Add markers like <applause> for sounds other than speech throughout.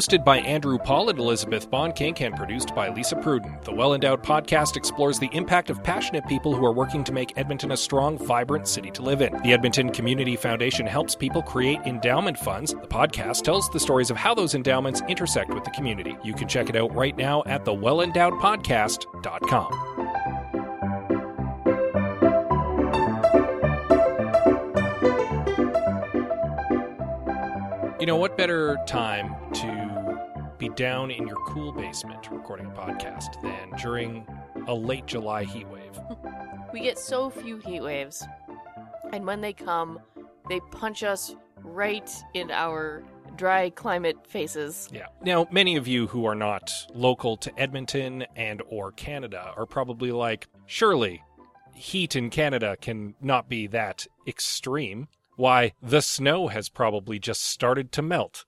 Hosted by Andrew Paul and Elizabeth Bonkink and produced by Lisa Pruden, the Well Endowed podcast explores the impact of passionate people who are working to make Edmonton a strong, vibrant city to live in. The Edmonton Community Foundation helps people create endowment funds. The podcast tells the stories of how those endowments intersect with the community. You can check it out right now at thewellendowedpodcast.com. You know, what better time to be down in your cool basement recording a podcast than during a late July heat wave? <laughs> We get so few heat waves, and when they come, they punch us right in our dry climate faces. Yeah. Now, many of you who are not local to Edmonton and or Canada are probably like, surely heat in Canada can not be that extreme. Why, the snow has probably just started to melt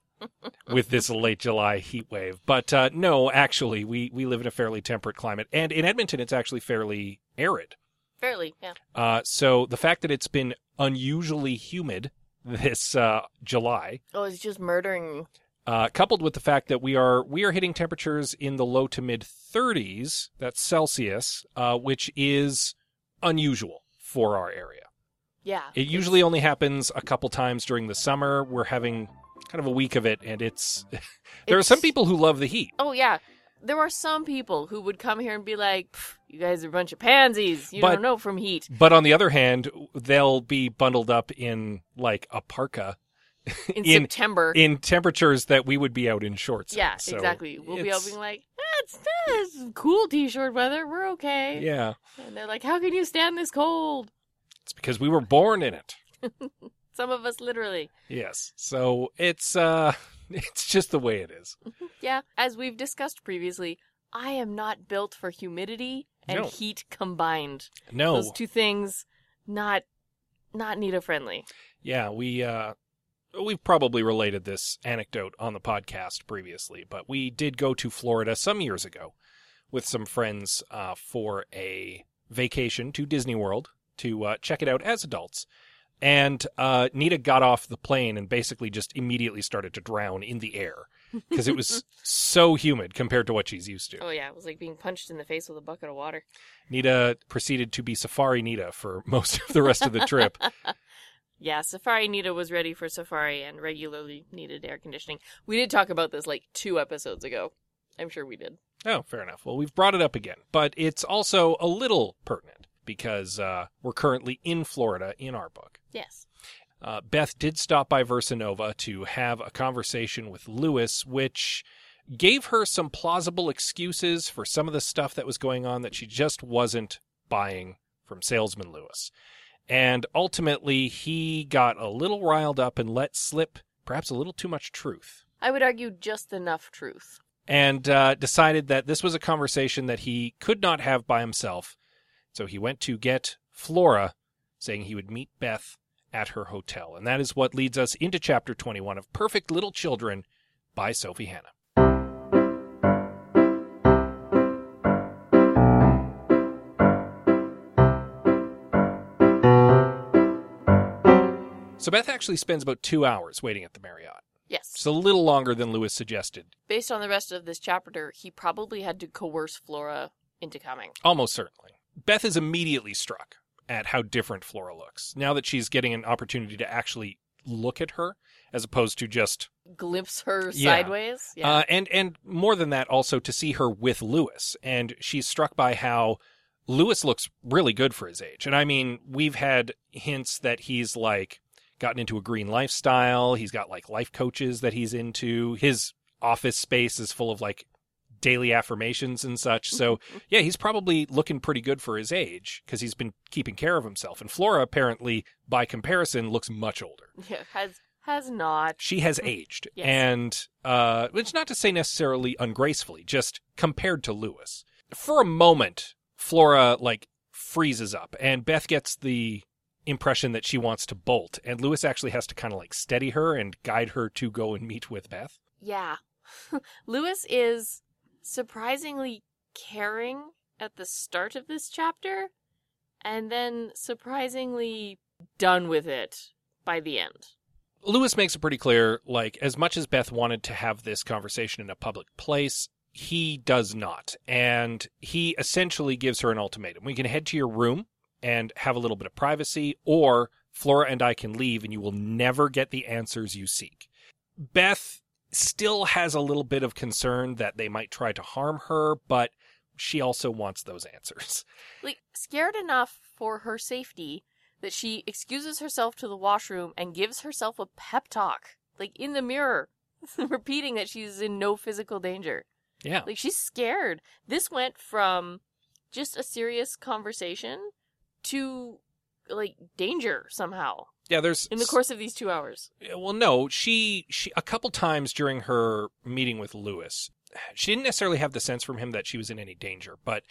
with this late July heat wave. But uh, no, actually, we, we live in a fairly temperate climate. And in Edmonton, it's actually fairly arid. Fairly, yeah. Uh, so the fact that it's been unusually humid this uh, July, Oh, it's just murdering. uh, coupled with the fact that we are we are hitting temperatures in the low to mid 30s, that's Celsius, uh, which is unusual for our area. Yeah. It usually only happens a couple times during the summer. We're having kind of a week of it, and it's <laughs> there are some people who love the heat. Oh, yeah. There are some people who would come here and be like, you guys are a bunch of pansies. You But- don't know from heat. But on the other hand, they'll be bundled up in like a parka In, <laughs> in- September. in temperatures that we would be out in shorts. yeah, So exactly. We'll be all it's- being like, that's, cool t shirt weather. We're okay. Yeah, And they're like, how can you stand this cold? it's because we were born in it. <laughs> Some of us literally. Yes. So it's uh <laughs> it's just the way it is. Yeah, as we've discussed previously, I am not built for humidity and No. heat combined. No. Those two things, not not Nita friendly. Yeah, we uh we've probably related this anecdote on the podcast previously, but we did go to Florida some years ago with some friends uh for a vacation to Disney World to uh, check it out as adults. And uh, Nita got off the plane and basically just immediately started to drown in the air because it was <laughs> so humid compared to what she's used to. Oh yeah, it was like being punched in the face with a bucket of water. Nita proceeded to be Safari Nita for <laughs> most of the rest of the trip. <laughs> Yeah, Safari Nita was ready for Safari and regularly needed air conditioning. We did talk about this like two episodes ago. I'm sure we did. Oh, fair enough. Well, we've brought it up again, but it's also a little pertinent because uh, we're currently in Florida in our book. Yes. Uh, Beth did stop by Versanova to have a conversation with Lewis, which gave her some plausible excuses for some of the stuff that was going on that she just wasn't buying from salesman Lewis. And ultimately, he got a little riled up and let slip perhaps a little too much truth I would argue just enough truth. and uh, decided that this was a conversation that he could not have by himself. So he went to get Flora, saying he would meet Beth at her hotel. And that is what leads us into chapter 21 of Perfect Little Children by Sophie Hannah. So Beth actually spends about two hours waiting at the Marriott. Yes. It's a little longer than Lewis suggested. Based on the rest of this chapter, he probably had to coerce Flora into coming. Almost certainly. Beth is immediately struck at how different Flora looks now that she's getting an opportunity to actually look at her as opposed to just Glimpse her Yeah. sideways. Yeah. uh, and and more than that also to see her with Lewis and she's struck by how Lewis looks really good for his age. And I mean, we've had hints that he's like gotten into a green lifestyle. He's got like life coaches that he's into. His office space is full of like daily affirmations and such. So, yeah, he's probably looking pretty good for his age because he's been keeping care of himself. And Flora apparently by comparison looks much older. Yeah, has has not. She has aged, Yes. and uh, it's not to say necessarily ungracefully, just compared to Lewis. For a moment, Flora like freezes up, and Beth gets the impression that she wants to bolt, and Lewis actually has to kind of like steady her and guide her to go and meet with Beth. Yeah. <laughs> Lewis is surprisingly caring at the start of this chapter and then surprisingly done with it by the end. Lewis makes it pretty clear like, as much as Beth wanted to have this conversation in a public place, he does not. And he essentially gives her an ultimatum. We can head to your room and have a little bit of privacy, or Flora and I can leave and you will never get the answers you seek. Beth still has a little bit of concern that they might try to harm her, but she also wants those answers. <laughs> Like, scared enough for her safety that she excuses herself to the washroom and gives herself a pep talk, like in the mirror, <laughs> repeating that she's in no physical danger. Yeah. Like, she's scared. This went from just a serious conversation to, like, danger somehow Yeah, there's in the course of these two hours. Well, no, she she a couple times during her meeting with Lewis, she didn't necessarily have the sense from him that she was in any danger, but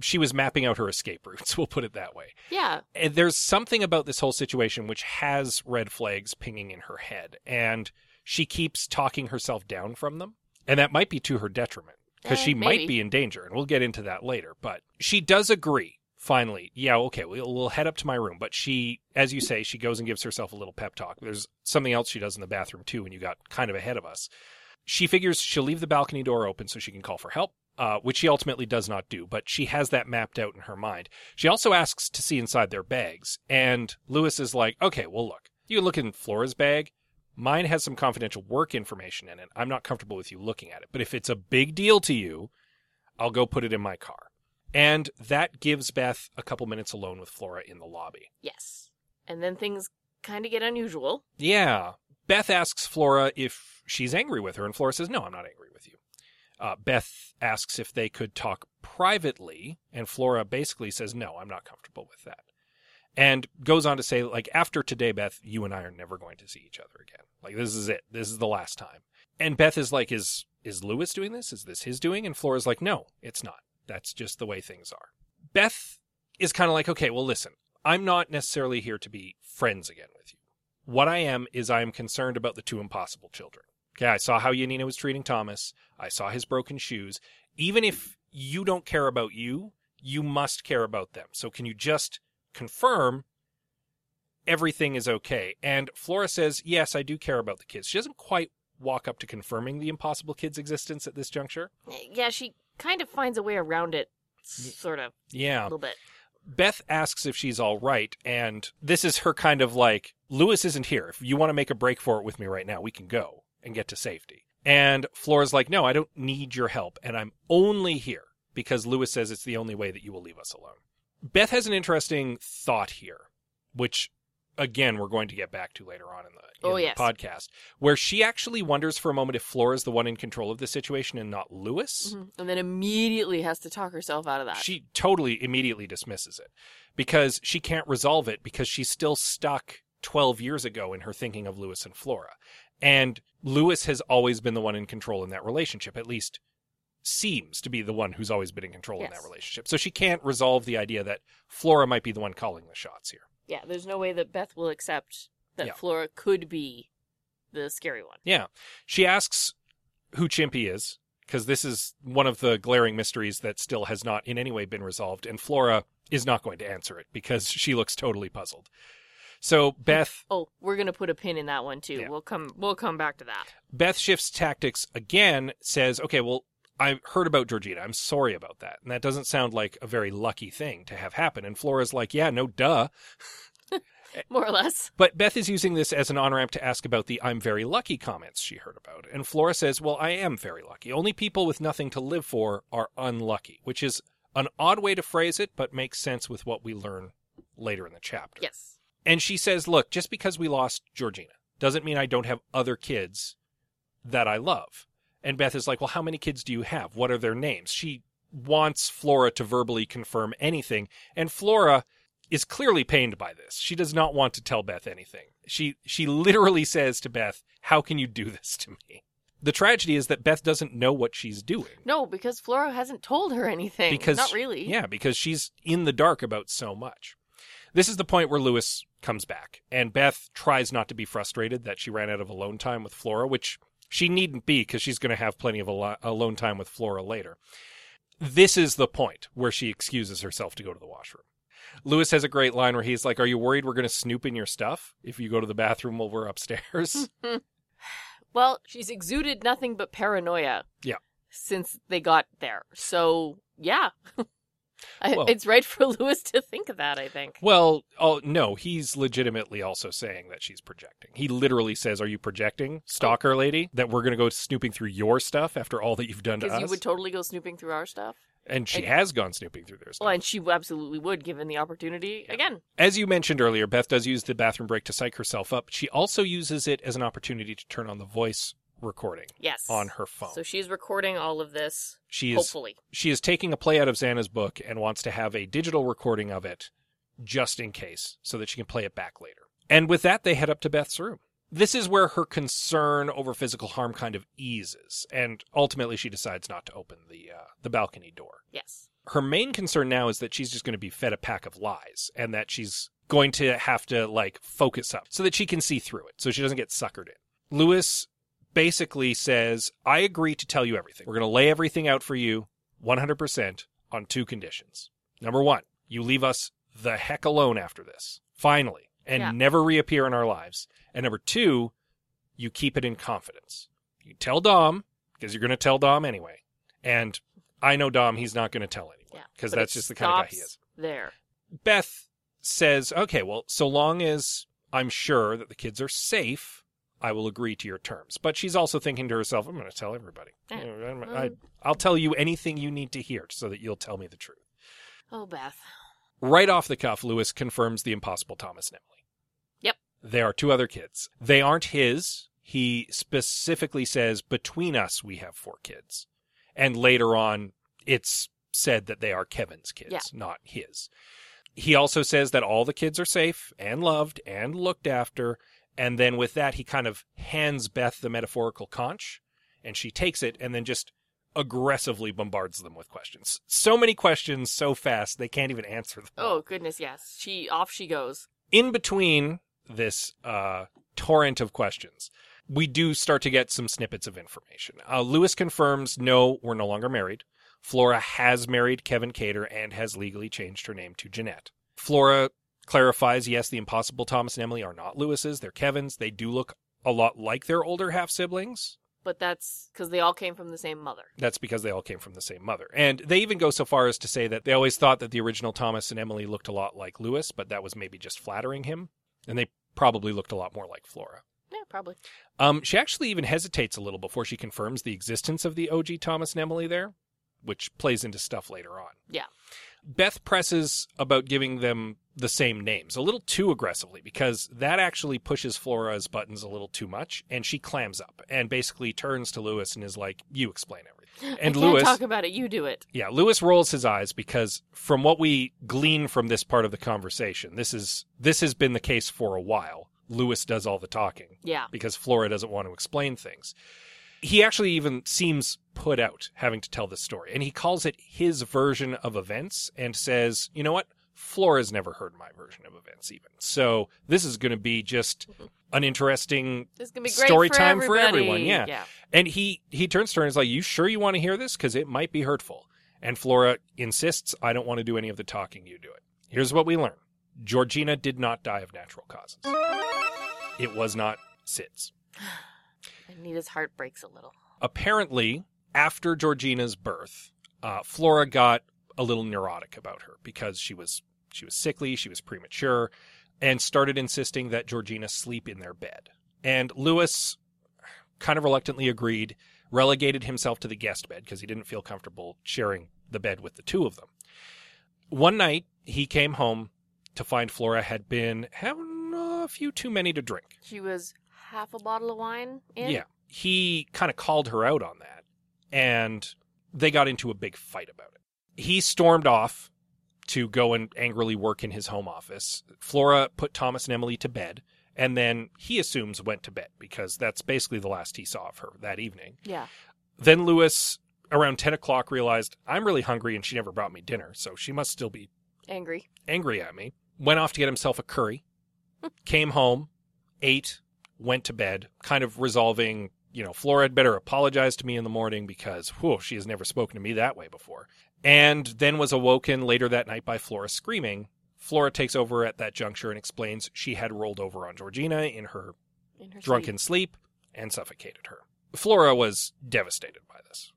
she was mapping out her escape routes. <laughs> We'll put it that way. Yeah. And there's something about this whole situation which has red flags pinging in her head, and she keeps talking herself down from them, and that might be to her detriment because Eh, she might be in danger, and we'll get into that later. But she does agree. Finally, yeah, okay, we'll, we'll head up to my room. But she, as you say, she goes and gives herself a little pep talk. There's something else she does in the bathroom too when you got kind of ahead of us. She figures she'll leave the balcony door open so she can call for help, uh, which she ultimately does not do, but she has that mapped out in her mind. She also asks to see inside their bags, and Lewis is like, okay, well, look, you can look in Flora's bag. Mine has some confidential work information in it. I'm not comfortable with you looking at it, but if it's a big deal to you, I'll go put it in my car. And that gives Beth a couple minutes alone with Flora in the lobby. Yes. And then things kind of get unusual. Yeah. Beth asks Flora if she's angry with her, and Flora says, No, I'm not angry with you. Uh, Beth asks if they could talk privately, and Flora basically says, No, I'm not comfortable with that. And goes on to say, like, after today, Beth, you and I are never going to see each other again. Like, this is it. This is the last time. And Beth is like, Is is Lewis doing this? Is this his doing? And Flora's like, No, it's not. That's just the way things are. Beth is kind of like, Okay, well, listen, I'm not necessarily here to be friends again with you. What I am is I am concerned about the two impossible children. Okay, I saw how Yanina was treating Thomas. I saw his broken shoes. Even if you don't care about you, you must care about them. So can you just confirm everything is okay? And Flora says, Yes, I do care about the kids. She doesn't quite walk up to confirming the impossible kids' existence at this juncture. Yeah, she kind of finds a way around it, sort of, Yeah. a little bit. Beth asks if she's all right, and this is her kind of like, Lewis isn't here. If you want to make a break for it with me right now, we can go and get to safety. And Flora's like, no, I don't need your help, and I'm only here because Lewis says it's the only way that you will leave us alone. Beth has an interesting thought here, which again we're going to get back to later on in the, in Oh, the podcast, where she actually wonders for a moment if Flora is the one in control of the situation and not Lewis. Mhm. And then immediately has to talk herself out of that. She totally immediately dismisses it because she can't resolve it because she's still stuck 12 years ago in her thinking of Lewis and Flora. And Lewis has always been the one in control in that relationship, at least seems to be the one who's always been in control in that relationship. So she can't resolve the idea that Flora might be the one calling the shots here. Yeah, there's no way that Beth will accept that Yeah. Flora could be the scary one. Yeah. She asks who Chimpy is, because this is one of the glaring mysteries that still has not in any way been resolved, and Flora is not going to answer it because she looks totally puzzled. So Beth Oh, we're gonna put a pin in that one too. Yeah. We'll come. We'll come back to that. Beth shifts tactics again, says, Okay, well, I heard about Georgina. I'm sorry about that. And that doesn't sound like a very lucky thing to have happen. And Flora's like, Yeah, no duh. <laughs> More or less. But Beth is using this as an on ramp to ask about the I'm very lucky comments she heard about. And Flora says, Well, I am very lucky. Only people with nothing to live for are unlucky, which is an odd way to phrase it, but makes sense with what we learn later in the chapter. Yes. And she says, Look, just because we lost Georgina doesn't mean I don't have other kids that I love. And Beth is like, Well, how many kids do you have? What are their names? She wants Flora to verbally confirm anything. And Flora is clearly pained by this. She does not want to tell Beth anything. She she literally says to Beth, "How can you do this to me?" The tragedy is that Beth doesn't know what she's doing. No, because Flora hasn't told her anything. Because not really. Yeah, because she's in the dark about so much. This is the point where Lewis comes back, and Beth tries not to be frustrated that she ran out of alone time with Flora, which she needn't be because she's going to have plenty of al- alone time with Flora later. This is the point where she excuses herself to go to the washroom. Lewis has a great line where he's like, Are you worried we're going to snoop in your stuff if you go to the bathroom while we're upstairs? <laughs> Well, she's exuded nothing but paranoia. Yeah. Since they got there. So, yeah. <laughs> Well- it's right for <laughs> Lewis to think of that, I think. well, oh, no, he's legitimately also saying that she's projecting. He literally says, Are you projecting, oh. stalker lady, that we're going to go snooping through your stuff after all that you've done to Because us? you would totally go snooping through our stuff. and she and- has gone snooping through their stuff. Well, and she absolutely would, given the opportunity. Yeah. Again, As you mentioned earlier, Beth does use the bathroom break to psych herself up. She also uses it as an opportunity to turn on the voice recording yes. on her phone. So she's recording all of this, she is hopefully. she is taking a play out of Zannah's book and wants to have a digital recording of it just in case so that she can play it back later. And with that they head up to Beth's room. This is where her concern over physical harm kind of eases and ultimately she decides not to open the uh, the balcony door. Yes. her main concern now is that she's just going to be fed a pack of lies and that she's going to have to like focus up so that she can see through it so she doesn't get suckered in. Lewis basically says, I agree to tell you everything. We're going to lay everything out for you 100% on two conditions. Number one, you leave us the heck alone after this, finally, and Yeah. never reappear in our lives. And number two, you keep it in confidence. You tell Dom, because you're going to tell Dom anyway. And I know Dom, he's not going to tell anyone because But that's just the kind of guy he is. There. Beth says, okay, well, so long as I'm sure that the kids are safe, I will agree to your terms. But she's also thinking to herself, I'm going to tell everybody. I, um, I'll tell you anything you need to hear so that you'll tell me the truth. Oh, Beth. Right off the cuff, Lewis confirms the impossible Thomas and Emily. Yep. There are two other kids. They aren't his. He specifically says, between us, we have four kids. And later on, it's said that they are Kevin's kids, Yeah. not his. He also says that all the kids are safe and loved and looked after. And then with that, he kind of hands Beth the metaphorical conch, and she takes it and then just aggressively bombards them with questions. So many questions so fast they can't even answer them. Oh, goodness, yes. She Off she goes. In between this uh, torrent of questions, we do start to get some snippets of information. Uh, Lewis confirms, no, we're no longer married. Flora has married Kevin Cater and has legally changed her name to Jeanette. Flora clarifies, yes, the impossible Thomas and Emily are not Lewis's, they're Kevin's. They do look a lot like their older half siblings. But that's because they all came from the same mother. That's because they all came from the same mother. And they even go so far as to say that they always thought that the original Thomas and Emily looked a lot like Lewis, but that was maybe just flattering him. And they probably looked a lot more like Flora. Yeah, probably. Um, she actually even hesitates a little before she confirms the existence of the OG Thomas and Emily there, which plays into stuff later on. Yeah. Beth presses about giving them the same names a little too aggressively because that actually pushes Flora's buttons a little too much, and she clams up and basically turns to Lewis and is like, "You explain everything." <gasps> And Lewis, talk about it. You do it. yeah, Lewis rolls his eyes because from what we glean from this part of the conversation, this is this has been the case for a while. Lewis does all the talking Yeah. because Flora doesn't want to explain things. He actually even seems put out having to tell this story, and he calls it his version of events and says, "You know what? Flora's never heard my version of events, even. So this is going to be just an interesting." Gonna be great Story for time for everyone, yeah. Yeah. And he he turns to her and is like, "You sure you want to hear this? Because it might be hurtful." And Flora insists, "I don't want to do any of the talking. You do it." Here's what we learn: Georgina did not die of natural causes. It was not SIDS. Anita's heart breaks a little. apparently after Georgina's birth, uh, Flora got a little neurotic about her because she was she was sickly, she was premature, and started insisting that Georgina sleep in their bed. And Lewis kind of reluctantly agreed, relegated himself to the guest bed because he didn't feel comfortable sharing the bed with the two of them. One night, he came home to find Flora had been having a few too many to drink. She was half a bottle of wine in. Yeah. He kind of called her out on that, and they got into a big fight about it. He stormed off, to go and angrily work in his home office. Flora put Thomas and Emily to bed, and then he assumes went to bed because that's basically the last he saw of her that evening. Yeah. Then Lewis, around 10 o'clock, realized, I'm really hungry and she never brought me dinner, so she must still be Angry. angry at me. Went off to get himself a curry, <laughs> came home, ate, went to bed, kind of resolving, you know, Flora had better apologize to me in the morning because, whew, she has never spoken to me that way before. And then was awoken later that night by Flora screaming. Flora takes over at that juncture and explains she had rolled over on Georgina in her In her drunken sleep and suffocated her. Flora was devastated by this.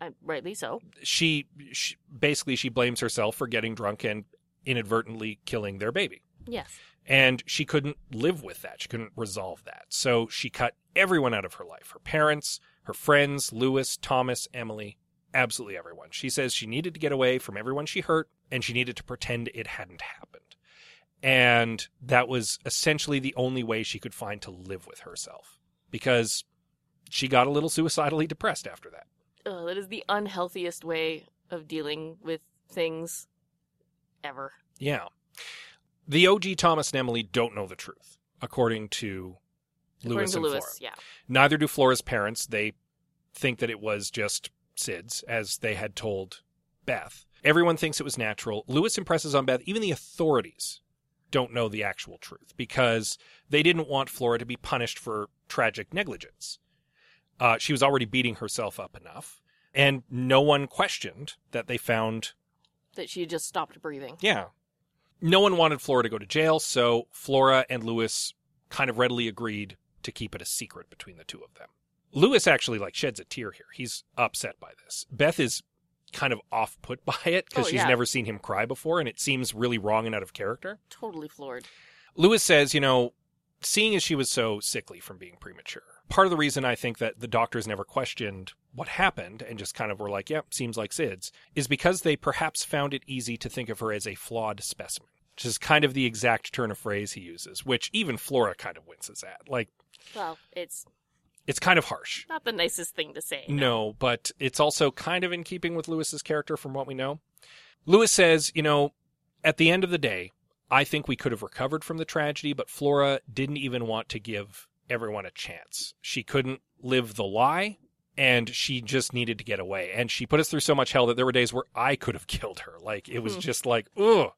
Uh, rightly so. She, she basically she blames herself for getting drunk and inadvertently killing their baby. Yes. And she couldn't live with that. She couldn't resolve that. So she cut everyone out of her life her parents, her friends, Lewis, Thomas, Emily, absolutely everyone. She says she needed to get away from everyone she hurt and she needed to pretend it hadn't happened. And that was essentially the only way she could find to live with herself because she got a little suicidally depressed after that. Ugh, that is the unhealthiest way of dealing with things ever. Yeah. The OG Thomas and Emily don't know the truth, according to Lewis to and Lewis, Flora. yeah. Neither do Flora's parents. They think that it was just SIDS, as they had told Beth. Everyone thinks it was natural. Lewis impresses on Beth. Even the authorities don't know the actual truth because they didn't want Flora to be punished for tragic negligence. Uh, she was already beating herself up enough, and no one questioned that they found That she had just stopped breathing. yeah. No one wanted Flora to go to jail, so Flora and Lewis kind of readily agreed to keep it a secret between the two of them. Lewis actually like sheds a tear here. He's upset by this. Beth is kind of off put <laughs> by it because Oh, she's yeah. never seen him cry before and it seems really wrong and out of character. Totally floored. Lewis says, you know, seeing as she was so sickly from being premature, part of the reason I think that the doctors never questioned what happened and just kind of were like, yep, seems like SIDS, is because they perhaps found it easy to think of her as a flawed specimen, which is kind of the exact turn of phrase he uses, which even Flora kind of winces at. Like, Well, it's it's kind of harsh. not the nicest thing to say. No, but it's also kind of in keeping with Lewis's character from what we know. Lewis says, you know, at the end of the day, I think we could have recovered from the tragedy, but Flora didn't even want to give everyone a chance. She couldn't live the lie, and she just needed to get away. And she put us through so much hell that there were days where I could have <laughs> killed her. Like, it was Hmm. just like, ugh.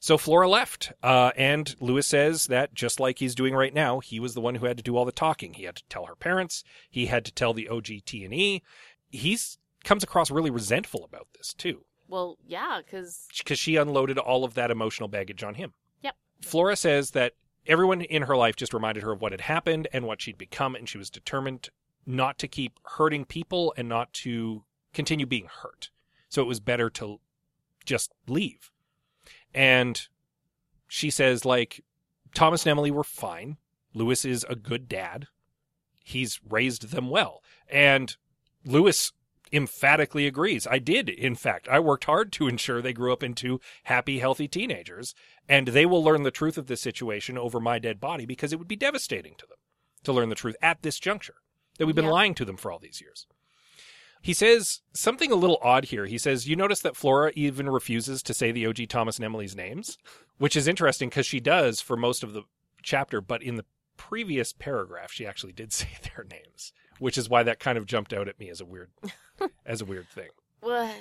So Flora left, uh, and Lewis says that just like he's doing right now, he was the one who had to do all the talking. He had to tell her parents. He had to tell the OGT and E. He's comes across really resentful about this too, Well, yeah, because because she unloaded all of that emotional baggage on him. Yep. Flora says that everyone in her life just reminded her of what had happened and what she'd become, and she was determined not to keep hurting people and not to continue being hurt. So it was better to just leave. And she says, like, Thomas and Emily were fine. Lewis is a good dad. He's raised them well. And Lewis emphatically agrees. I did, in fact. I worked hard to ensure they grew up into happy, healthy teenagers, and they will learn the truth of this situation over my dead body because it would be devastating to them to learn the truth at this juncture that we've been Yeah. lying to them for all these years. He says something a little odd here. He says, You notice that Flora even refuses to say the OG Thomas and Emily's names, which is interesting because she does for most of the chapter, but in the previous paragraph, she actually did <laughs> say their names, which is why that kind of jumped out at me as a weird, <laughs> as a weird thing. well,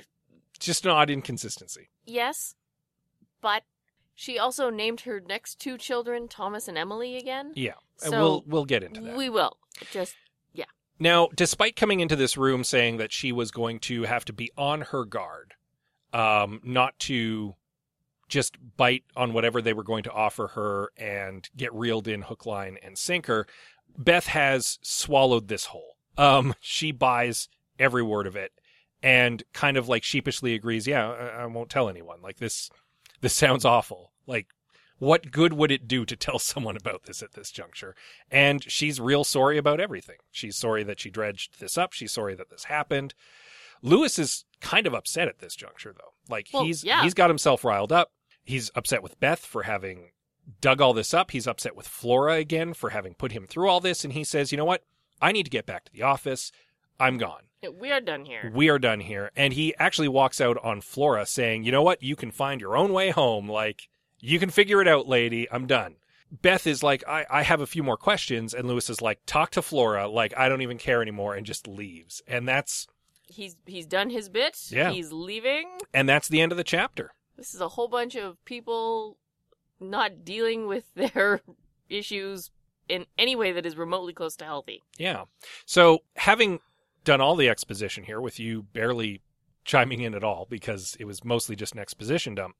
Just an odd inconsistency. yes, but she also named her next two children Thomas and Emily again. Yeah, and So, we'll we'll get into that. We will just Now, despite coming into this room saying that she was going to have to be on her guard, um, not to just bite on whatever they were going to offer her and get reeled in hook, line, and sinker, Beth has swallowed this whole. Um, she buys every word of it and kind of like sheepishly agrees, yeah, I, I won't tell anyone. Like this, this sounds awful. Like, what good would it do to tell <laughs> someone about this at this juncture? And she's real sorry about everything. She's sorry that she dredged this up. She's sorry that this happened. Lewis is kind of upset at this juncture though. Like Well, he's yeah. he's got himself riled up. He's upset with Beth for having dug all this up. He's upset with Flora again for having put him through all this and he says, "You know what? I need to get back to the office. I'm gone. We are done here. We are done here. And he actually walks out on Flora saying, you know what? You can find your own way home. Like, you can figure it out, lady. I'm done. Beth is like, I, I have a few more questions. And Lewis is like, talk to Flora. Like, I don't even care anymore and just leaves. And that's, He's he's done his bit. Yeah. He's leaving. and that's the end of the chapter. This is a whole bunch of people not dealing with <laughs> their issues in any way that is remotely close to healthy. Yeah. So having done all the exposition here with you barely chiming in at all because it was mostly just an exposition dump,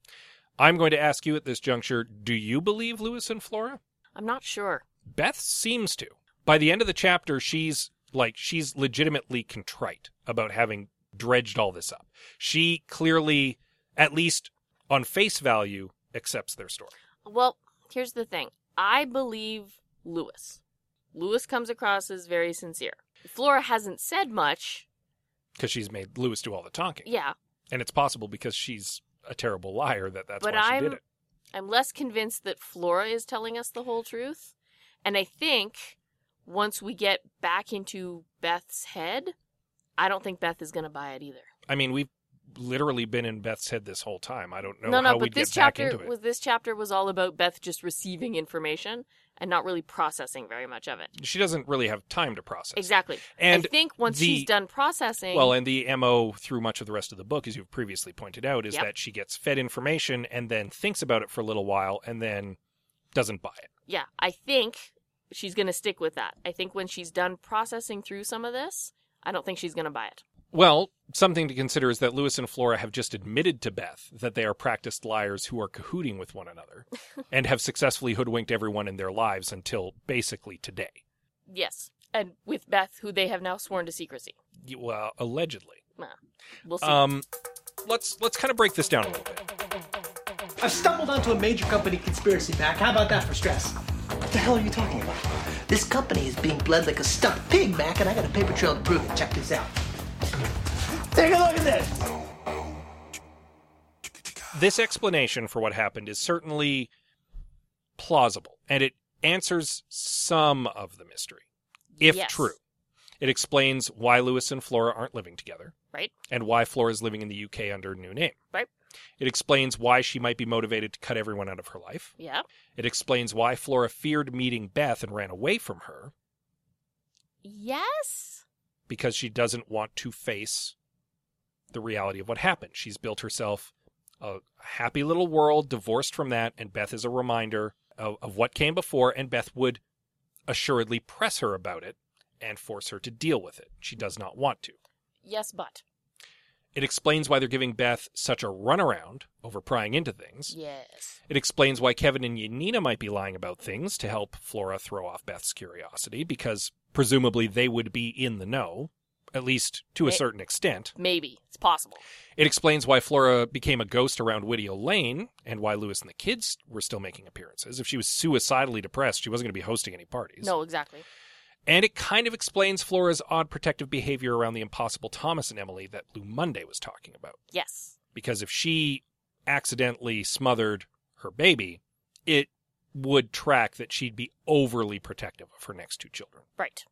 I'm going to ask you at this juncture, do you believe Lewis and Flora? I'm not sure. Beth seems to. By the end of the chapter, she's like she's legitimately contrite about having dredged all this up. She clearly, at least on face value, accepts their story. Well, here's the thing. I believe Lewis. Lewis comes across as very sincere. Flora hasn't said much. Because she's made Lewis do all the talking. Yeah, And it's possible because she's a terrible liar that that's But why she I'm- did it. I'm less convinced that Flora is telling us the whole truth. And I think once we get back into Beth's head, I don't think Beth is going to buy it either. I mean, we've literally been in Beth's head this whole time. I don't know no, no, how but this chapter into it. was this chapter was all about Beth just receiving information and not really processing very much of it. She doesn't really have time to process. Exactly. And I think once the- she's done processing, Well, and the MO through much of the rest of the book, as you've previously pointed out, is Yep. that she gets fed information and then thinks about it for a little while and then doesn't buy it. yeah, I think she's going to stick with that. I think when she's done processing through some of this, I don't think she's going to buy it. Well, something to consider is that Lewis and Flora have just admitted to Beth that they are practiced liars who are cahooting with one another <laughs> and have successfully hoodwinked everyone in their lives until basically today. Yes. And with Beth, who they have now sworn to secrecy. Y- Well, allegedly. We'll see. Um, let's let's kind of break this down a little bit. I've stumbled onto a major company conspiracy, Mac. How about that for stress? What the hell are you talking about? This company is being bled like a stuffed pig, Mac, and I got a paper trail to prove it. Check this out. Take a look at this. This explanation for what happened is certainly plausible, and it answers some of the mystery, if Yes. true. It explains why Lewis and Flora aren't living together, Right? and why Flora is living in the UK under a new name. Right. It explains why she might be motivated to cut everyone out of her life. Yeah. It explains why Flora feared meeting Beth and ran away from her Yes. because she doesn't want to face the reality of what happened. She's built herself a happy little world, divorced from that, and Beth is a reminder of, of what came before, and Beth would assuredly press her about it and force her to deal with it. She does not want to. Yes, but. It explains why they're giving Beth such a runaround over prying into things. Yes. It explains why Kevin and Yanina might be lying about things to help Flora throw off Beth's curiosity, because presumably they would be in the know, at least to a certain extent. Maybe. It's possible. It explains why Flora became a ghost around Whittier Lane and why Lewis and the kids were still making appearances. If she was suicidally depressed, she wasn't going to be hosting any parties. No, exactly. And it kind of explains Flora's odd protective behavior around the impossible Thomas and Emily that Blue Monday was talking about. Yes. Because if she accidentally smothered her baby, it would track that she'd be overly protective of her next two children. Right.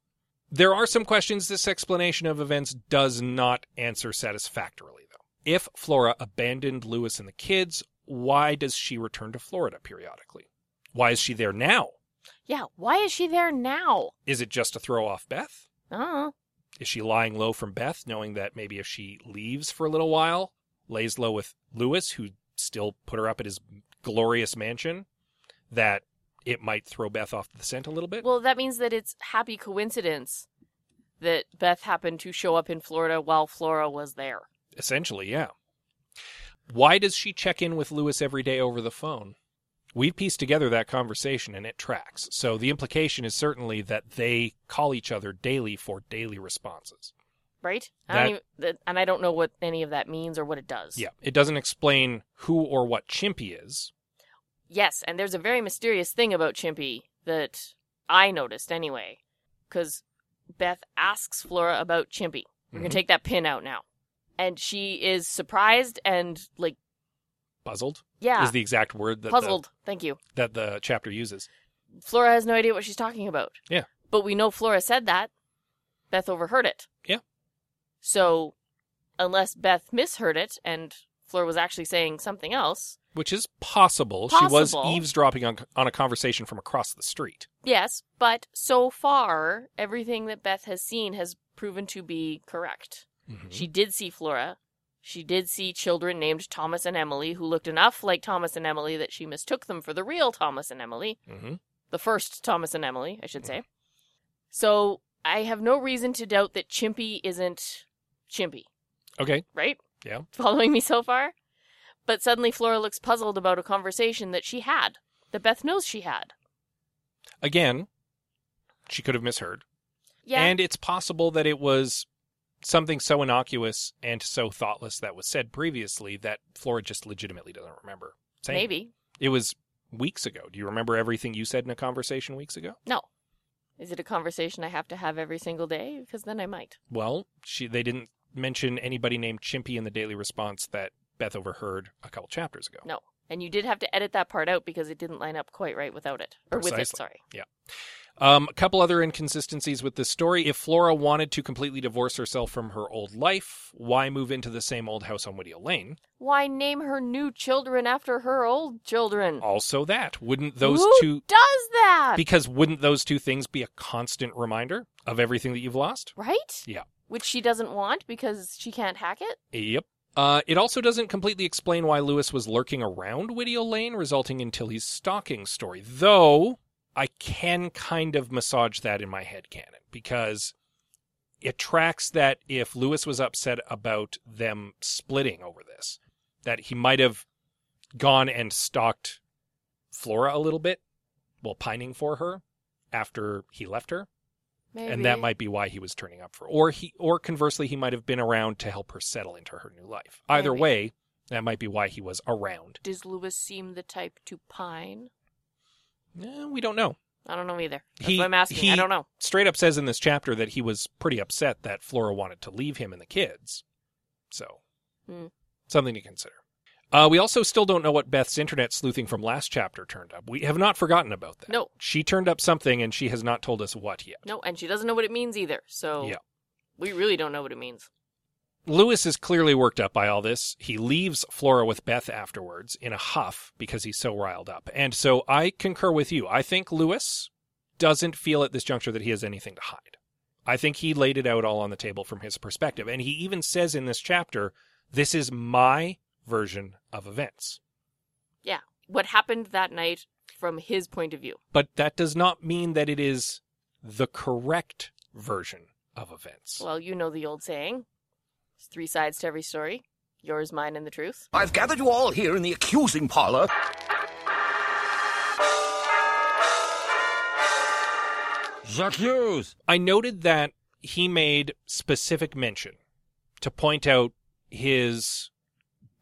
There are some questions this explanation of events does not answer satisfactorily, though. If Flora abandoned Lewis and the kids, why does she return to Florida periodically? Why is she there now? Yeah. Why is she there now? Is it just to throw off Beth? Oh. Is she lying low from Beth, knowing that maybe if she leaves for a little while, lays low with Lewis, who still put her up at his glorious mansion, that it might throw Beth off the scent a little bit? Well, that means that it's happy coincidence that Beth happened to show up in Florida while Flora was there. Essentially, yeah. Why does she check in with Lewis every day over the phone? We pieced together that conversation and it tracks. So the implication is certainly that they call each other daily for daily responses. Right? I That- don't even, and I don't know what any of that means or what it does. Yeah. It doesn't explain who or what Chimpy is. Yes, and there's a very mysterious thing about Chimpy that I noticed anyway. Because Beth asks Flora about Chimpy. We're going Mhm. to take that pin out now. And she is surprised and, like, Puzzled yeah, is the exact word that puzzled. Thank you. That the chapter uses. Flora has no idea what she's talking about. Yeah. But we know Flora said that. Beth overheard it. Yeah. So, unless Beth misheard it and Flora was actually saying something else, Which is possible. She was eavesdropping on, on a conversation from across the street. yes, but so far, everything that Beth has seen has proven to be correct. Mhm. She did see Flora. She did see children named Thomas and Emily who looked enough like Thomas and Emily that she mistook them for the real Thomas and Emily. Mhm. The first Thomas and Emily, I should say. So I have no reason to doubt that Chimpy isn't Chimpy, Okay. right? Yeah. Following me so far? But suddenly Flora looks puzzled about a conversation that she had, that Beth knows she had. Again, she could have misheard. Yeah. And it's possible that it was something so innocuous and so thoughtless that was said previously that Flora just legitimately doesn't remember saying. maybe. It was weeks ago. Do you remember everything you said in a conversation weeks ago? No. Is it a conversation I have to have every single day? Because then I might. Well, she they didn't mention anybody named Chimpy in the daily response that Beth overheard a couple chapters ago. No. And you did have to edit that part out because it didn't line up quite right without it. Or with it, Precisely. sorry. Um, a couple other inconsistencies with this story. If Flora wanted to completely divorce herself from her old life, why move into the same old house on Whittier Lane? Why name her new children after her old children? Also, that wouldn't those Who two does that? because wouldn't those two things be a constant reminder of everything that you've lost? right? Yeah. Which she doesn't want because she can't hack it? Yep. Uh, it also doesn't completely explain why Lewis was lurking around Whittier Lane, resulting in Tilly's stalking story. Though I can kind of massage that in my head canon because it tracks that if Lewis was upset about them splitting over this, that he might have gone and stalked Flora a little bit while pining for her after he left her Maybe. and that might be why he was turning up for or he or conversely he might have been around to help her settle into her new life either Maybe. way that might be why he was around Does Lewis seem the type to pine? Eh, we don't know I don't know either. That's He- what I'm asking. he- I don't know. straight up says in this chapter that he was pretty upset that flora wanted to leave him and the kids so Hmm. something to consider uh, we also still don't know what Beth's internet sleuthing from last chapter turned up. We have not forgotten about that. No. She turned up something and she has not told us what yet. No, and she doesn't know what it means either. So Yeah. we really don't know what it means. Lewis is clearly worked up by all this. He leaves Flora with Beth afterwards in a huff because he's so riled up. And so I concur with you. I think Lewis doesn't feel at this juncture that he has anything to hide. I think he laid it out all on the table from his perspective. And he even says in this chapter, this is my version of events. Yeah. What happened that night from his point of view. But that does not mean that it is the correct version of events. Well, you know the old saying. There's three sides to every story. Yours, mine, and the truth. I've gathered you all here in the accusing parlor. J'accuse! I noted that he made specific mention to point out his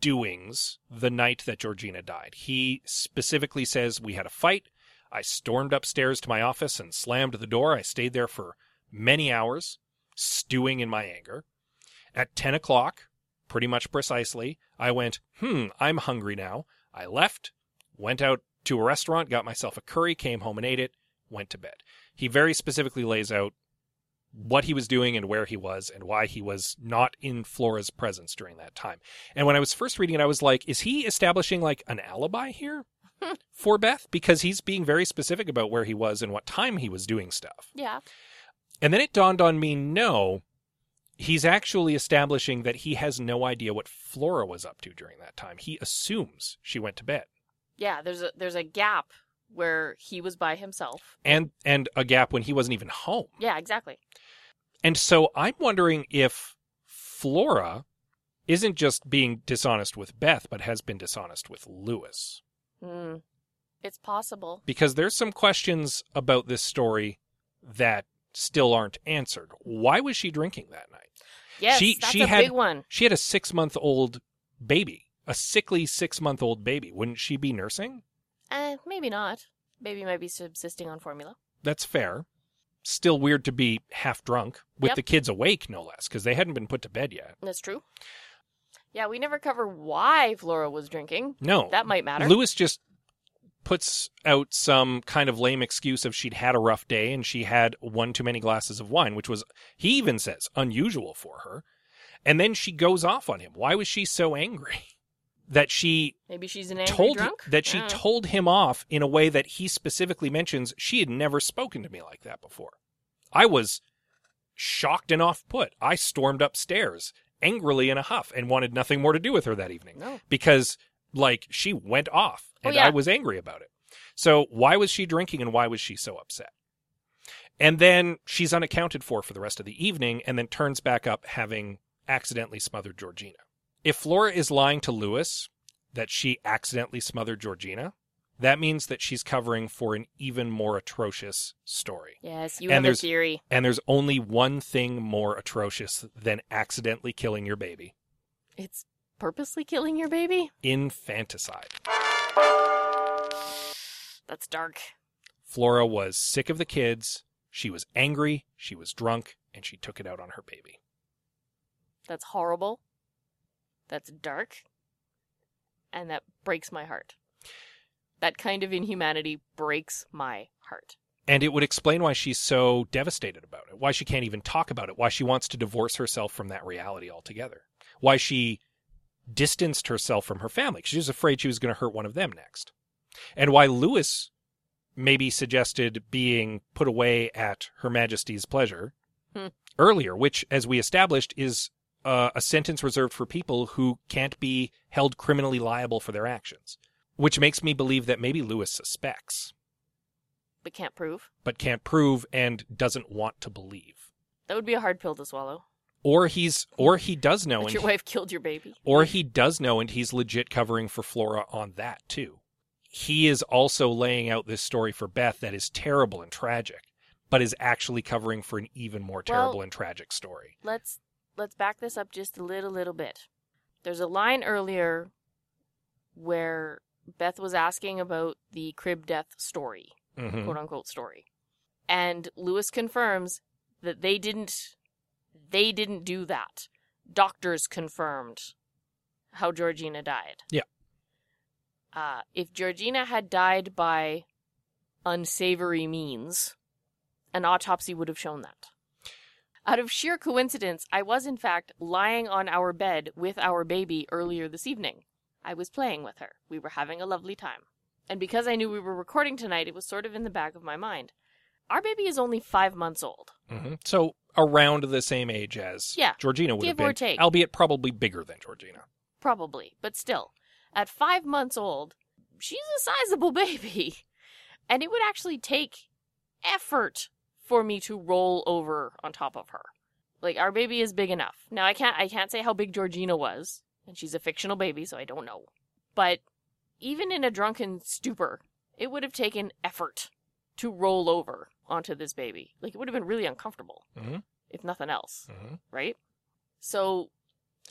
doings the night that Georgina died. He specifically says, We had a fight. I stormed upstairs to my office and slammed the door. I stayed there for many hours, stewing in my anger. At 10 o'clock, pretty much precisely, I went, Hmm, I'm hungry now. I left, went out to a restaurant, got myself a curry, came home and ate it, went to bed. He very specifically lays out what he was doing and where he was and why he was not in Flora's presence during that time. And when I was first reading it, I was like, is he establishing like an alibi here <laughs> for Beth? Because he's being very specific about where he was and what time he was doing stuff. Yeah. And then it dawned on me no, he's actually establishing that he has no idea what Flora was up to during that time. He assumes she went to bed. Yeah, there's a there's a gap where he was by himself. And and a gap when he wasn't even home. Yeah, exactly. And so I'm wondering if Flora isn't just being dishonest with Beth, but has been dishonest with Lewis. Hmm. It's possible. Because there's some questions about this story that still aren't answered. Why was she drinking that night? Yes, She- that's she a had- big one. She had a six month old baby, a sickly six month old baby. Wouldn't she be nursing? Eh, maybe not. Baby might be subsisting on formula. That's fair. Still weird to be half drunk with Yep. the kids awake, no less, because they hadn't been put to bed yet. That's true. Yeah, we never cover why Flora was drinking. No. That might matter. Lewis just puts out some kind of lame excuse of she'd had a rough day and she had one too many glasses of wine, which was, he even says, unusual for her. And then she goes off on him. Why was she so angry? That she Maybe she's an angry told drunk. that she I told him off in a way that he specifically mentions she had never spoken to me like that before. I was shocked and off put. I stormed upstairs angrily in a huff and wanted nothing more to do with her that evening No. because like she went off Oh, and yeah. I was angry about it. So why was she drinking and why was she so upset? And then she's unaccounted for for the rest of the evening and then turns back up having accidentally smothered Georgina. If Flora is lying to Lewis that she accidentally smothered Georgina, that means that she's covering for an even more atrocious story. Yes, you And have a theory. And there's only one thing more atrocious than accidentally killing your baby It's purposely killing your baby. infanticide. That's dark. Flora was sick of the kids, she was angry, she was drunk, and she took it out on her baby. That's horrible. That's dark. And that breaks my heart. That kind of inhumanity breaks my heart. And it would explain why she's so devastated about it, why she can't even talk about it, why she wants to divorce herself from that reality altogether, why she distanced herself from her family she was afraid she was going to hurt one of them next, and why Lewis maybe suggested being put away at Her Majesty's pleasure Hmm. earlier, which, as we established, is uh, a sentence reserved for people who can't be held criminally liable for their actions, which makes me believe that maybe Lewis suspects But can't prove. but can't prove and doesn't want to believe. That would be a hard pill to swallow. Or he's or he does know and your wife killed your baby. or he does know and he's legit covering for Flora on that too. He is also laying out this story for Beth that is terrible and tragic, but is actually covering for an even more terrible Well- and tragic story. let's let's back this up just a little little bit. There's a line earlier where Beth was asking about the crib death story, Mhm. quote unquote story. And Lewis confirms that they didn't they didn't do that. Doctors confirmed how Georgina died. Yeah. Uh, if Georgina had died by unsavory means, an autopsy would have shown that. Out of sheer coincidence, I was in fact lying on our bed with our baby earlier this evening. I was playing with her. We were having a lovely time. And because I knew we were recording tonight, it was sort of in the back of my mind. Our baby is only five months old. Mhm. So around the same age as Yeah, Georgina would give have or been, take. albeit probably bigger than Georgina. Probably, but still. At five months old, she's a sizable <laughs> baby. And it would actually take effort for me to roll over on top of her. Like our baby is big enough. Now I can't I can't say how big Georgina was, and she's a fictional baby, so I don't know. But even in a drunken stupor, it would have taken effort to roll over onto this baby. Like it would have been really uncomfortable, Mhm. if nothing else, Mhm. right? So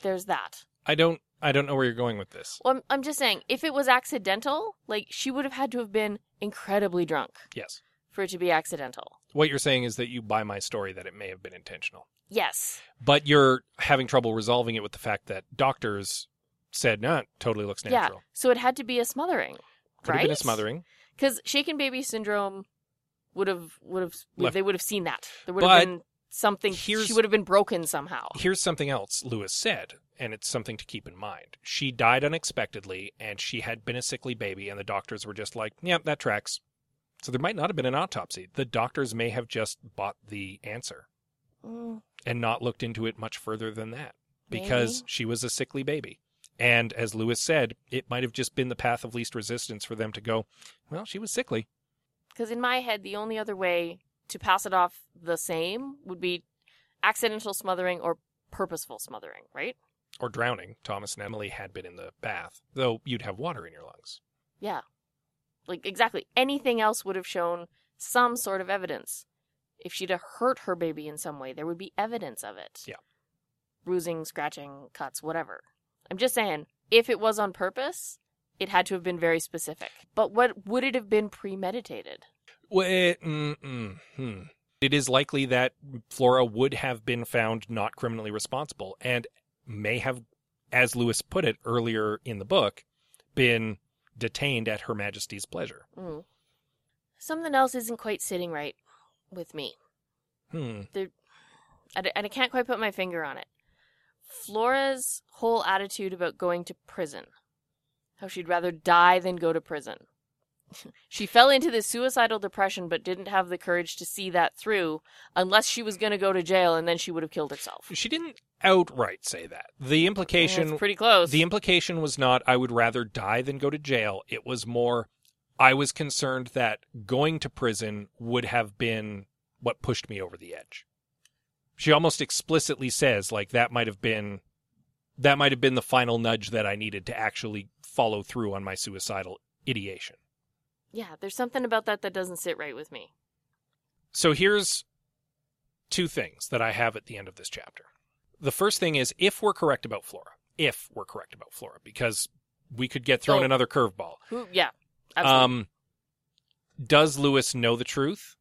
there's that. I don't I don't know where you're going with this. Well, I'm, I'm just saying, if it was accidental, like she would have had to have been incredibly drunk Yes. For it to be accidental. What you're saying is that you buy my story that it may have been intentional. Yes. But you're having trouble resolving it with the fact that doctors said, no, it totally looks natural. Yeah. So it had to be a smothering, Could right? have been a smothering. Because shaken baby syndrome would have would have Left- they would have seen that. There would But have been something. here's- She would have been broken somehow. Here's something else Lewis said, and it's something to keep in mind. She died unexpectedly, and she had been a sickly baby, and the doctors were just like, yep, that tracks. So there might not have been an autopsy. The doctors may have just bought the answer Mm, and not looked into it much further than that because Maybe. she was a sickly baby. And as Lewis said, it might have just been the path of least resistance for them to go, well, she was sickly. Because in my head, the only other way to pass it off the same would be accidental smothering or purposeful smothering, right? Or drowning. Thomas and Emily had been in the bath, though you'd have water in your lungs. Yeah. Like, exactly. Anything else would have shown some sort of evidence. If she'd have hurt her baby in some way, there would be evidence of it. Yeah. Bruising, scratching, cuts, whatever. I'm just saying, if it was on purpose, it had to have been very specific. But what would it have been premeditated? Well, it, mm, hmm. it is likely that Flora would have been found not criminally responsible and may have, as Lewis put it earlier in the book, been detained at Her Majesty's pleasure. Mm. Something else isn't quite sitting right with me. Hmm. I, d- and I can't quite put my finger on it. Flora's whole attitude about going to prison. How she'd rather die than go to prison. She fell into this suicidal depression but didn't have the courage to see that through unless she was going to go to jail and then she would have killed herself. She didn't outright say that. The implication That's pretty close. the implication was not I would rather die than go to jail. It was more I was concerned that going to prison would have been what pushed me over the edge. She almost explicitly says like that might have been that might have been the final nudge that I needed to actually follow through on my suicidal ideation. Yeah, there's something about that that doesn't sit right with me. So here's two things that I have at the end of this chapter. The first thing is if we're correct about Flora, if we're correct about Flora, because we could get thrown Oh. another curveball. Yeah, absolutely. Um, does Lewis know the truth?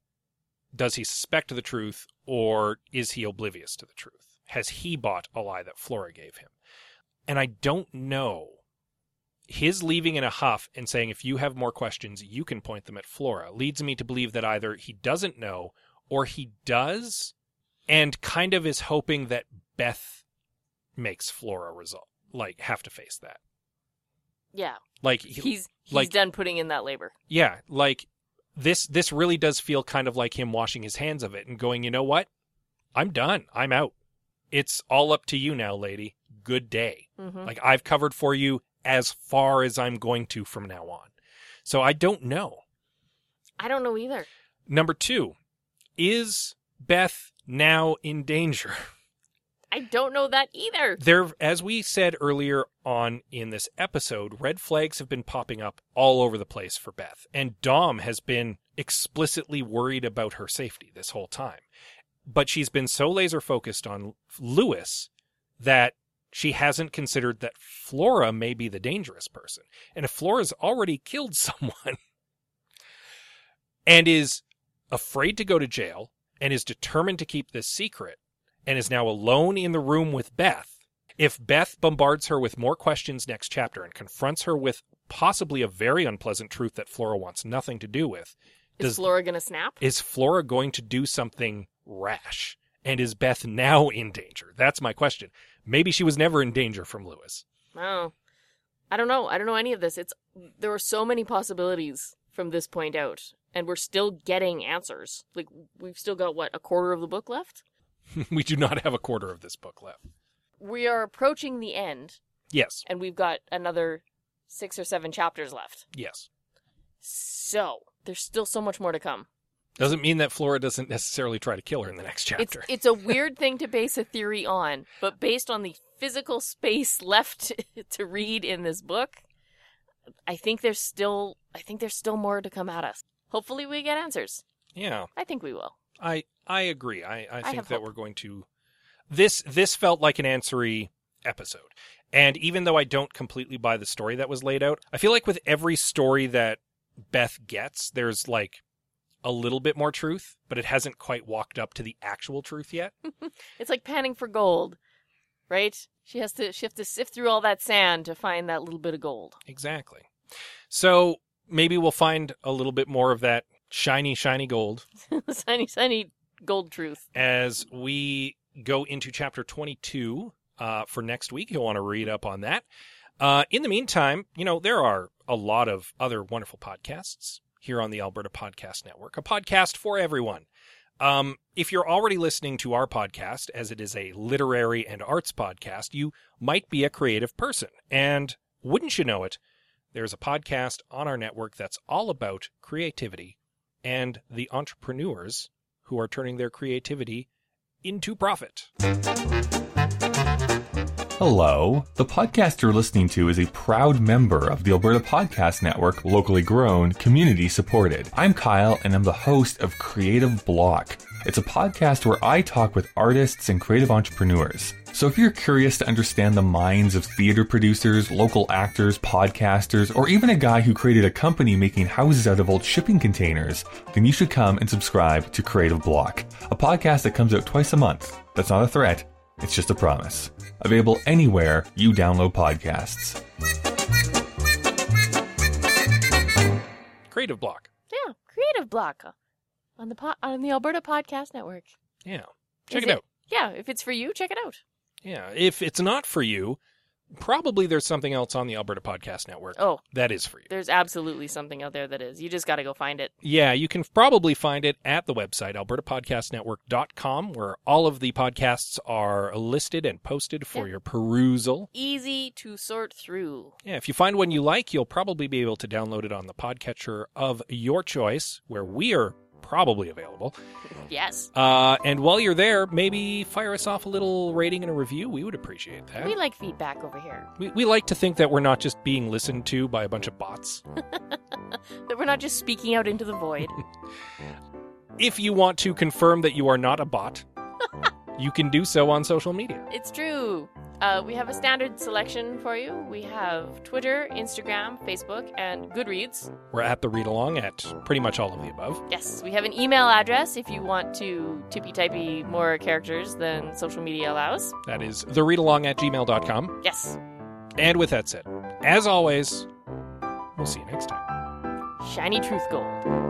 Does he suspect the truth, or is he oblivious to the truth? Has he bought a lie that Flora gave him? And I don't know. His leaving in a huff and saying, if you have more questions, you can point them at Flora, leads me to believe that either he doesn't know or he does and kind of is hoping that Beth makes Flora result, like, have to face that. yeah, Like, he- he's he's like- done putting in that labor. yeah, like this this really does feel kind of like him washing his hands of it and going, "You know what? I'm done. I'm out. It's all up to you now, lady. Good day. hmm Like I've covered for you as far as I'm going to from now on." So I don't know. I don't know either. Number 2, is Beth now in danger? <laughs> I don't know that either. There as we said earlier on in this episode, red flags have been popping up all over the place for Beth, and Dom has been explicitly worried about her safety this whole time. But she's been so laser focused on Lewis that she hasn't considered that Flora may be the dangerous person. And if Flora's already <laughs> killed someone and is afraid to go to jail and is determined to keep this secret and is now alone in the room with Beth, if Beth bombards her with more questions next chapter and confronts her with possibly a very unpleasant truth that Flora wants nothing to do with, Is does Flora gonna snap? is Flora going to do something rash? And is Beth now in danger? That's my question. Maybe she was never in danger from Lewis. Oh, I don't know. I don't know any of this. It's there are so many possibilities from this point out, and we're still getting answers. Like we've still got what a quarter of the book left. <laughs> we do not have a quarter of this book left. We are approaching the end, Yes, and we've got another six or seven chapters left. yes. So there's still so much more to come. Doesn't mean that Flora doesn't necessarily try to kill her in the next chapter. it's a <laughs> weird thing to base a theory on, but based on the physical space left <laughs> to read in this book, I think there's still I think there's still more to come at us. Hopefully we get answers. yeah, I think we will. I I agree. I, I think have that hope. we're going to this this felt like an answery episode. And even though I don't completely buy the story that was laid out, I feel like with every story that Beth gets, there's like a little bit more truth, but it hasn't quite walked up to the actual truth yet. <laughs> It's like panning for gold, right? She has to she has to sift through all that sand to find that little bit of gold. Exactly. So maybe we'll find a little bit more of that shiny, shiny gold <laughs> shiny, shiny gold truth. as we go into chapter 22 uh, for next week. You'll want to read up on that. Uh, in the meantime, you know, there are a lot of other wonderful podcasts here on the Alberta Podcast Network, a podcast for everyone. Um, if you're already listening to our podcast, as it is a literary and arts podcast, you might be a creative person. And wouldn't you know it, there's a podcast on our network that's all about creativity and the entrepreneurs who are turning their creativity into profit. Hello. The podcast you're listening to is a proud member of the Alberta Podcast Network, locally grown, community supported. I'm Kyle and I'm the host of Creative Block. It's a podcast where I talk with artists and creative entrepreneurs. So if you're curious to understand the minds of theater producers, local actors, podcasters, or even a guy who created a company making houses out of old shipping containers, then you should come and subscribe to Creative Block, a podcast that comes out twice a month. That's not a threat. It's just a promise. Available anywhere you download podcasts. Creative Block. Yeah, creative block on the po- on the Alberta Podcast Network. Yeah. Check Is it out. Yeah, if it's for you, check it out. Yeah. If it's not for you, probably there's something else on the Alberta Podcast Network Oh, that is for you. there's absolutely something out there that is. You just got to go find it. Yeah, you can probably find it at the website, albertapodcastnetwork.com, where all of the podcasts are listed and posted for Yeah. your perusal. Easy to sort through. Yeah, if you find one you like, you'll probably be able to download it on the podcatcher of your choice, where we are probably available. Yes. Uh, and while you're there, maybe fire us off a little rating and a review. We would appreciate that. We like feedback over here. We, we like to think that we're not just being listened to by a bunch of bots. <laughs> That we're not just speaking out into the void. <laughs> If you want to confirm that you are not a bot, <laughs> you can do so on social media. it's true. Uh, we have a standard selection for you. We have Twitter, Instagram, Facebook, and Goodreads. We're at the read along at pretty much all of the above. Yes, we have an email address if you want to tippy typey more characters than social media allows. That is the read along at gmail.com. Yes, And with that said, as always, we'll see you next time. shiny truth gold.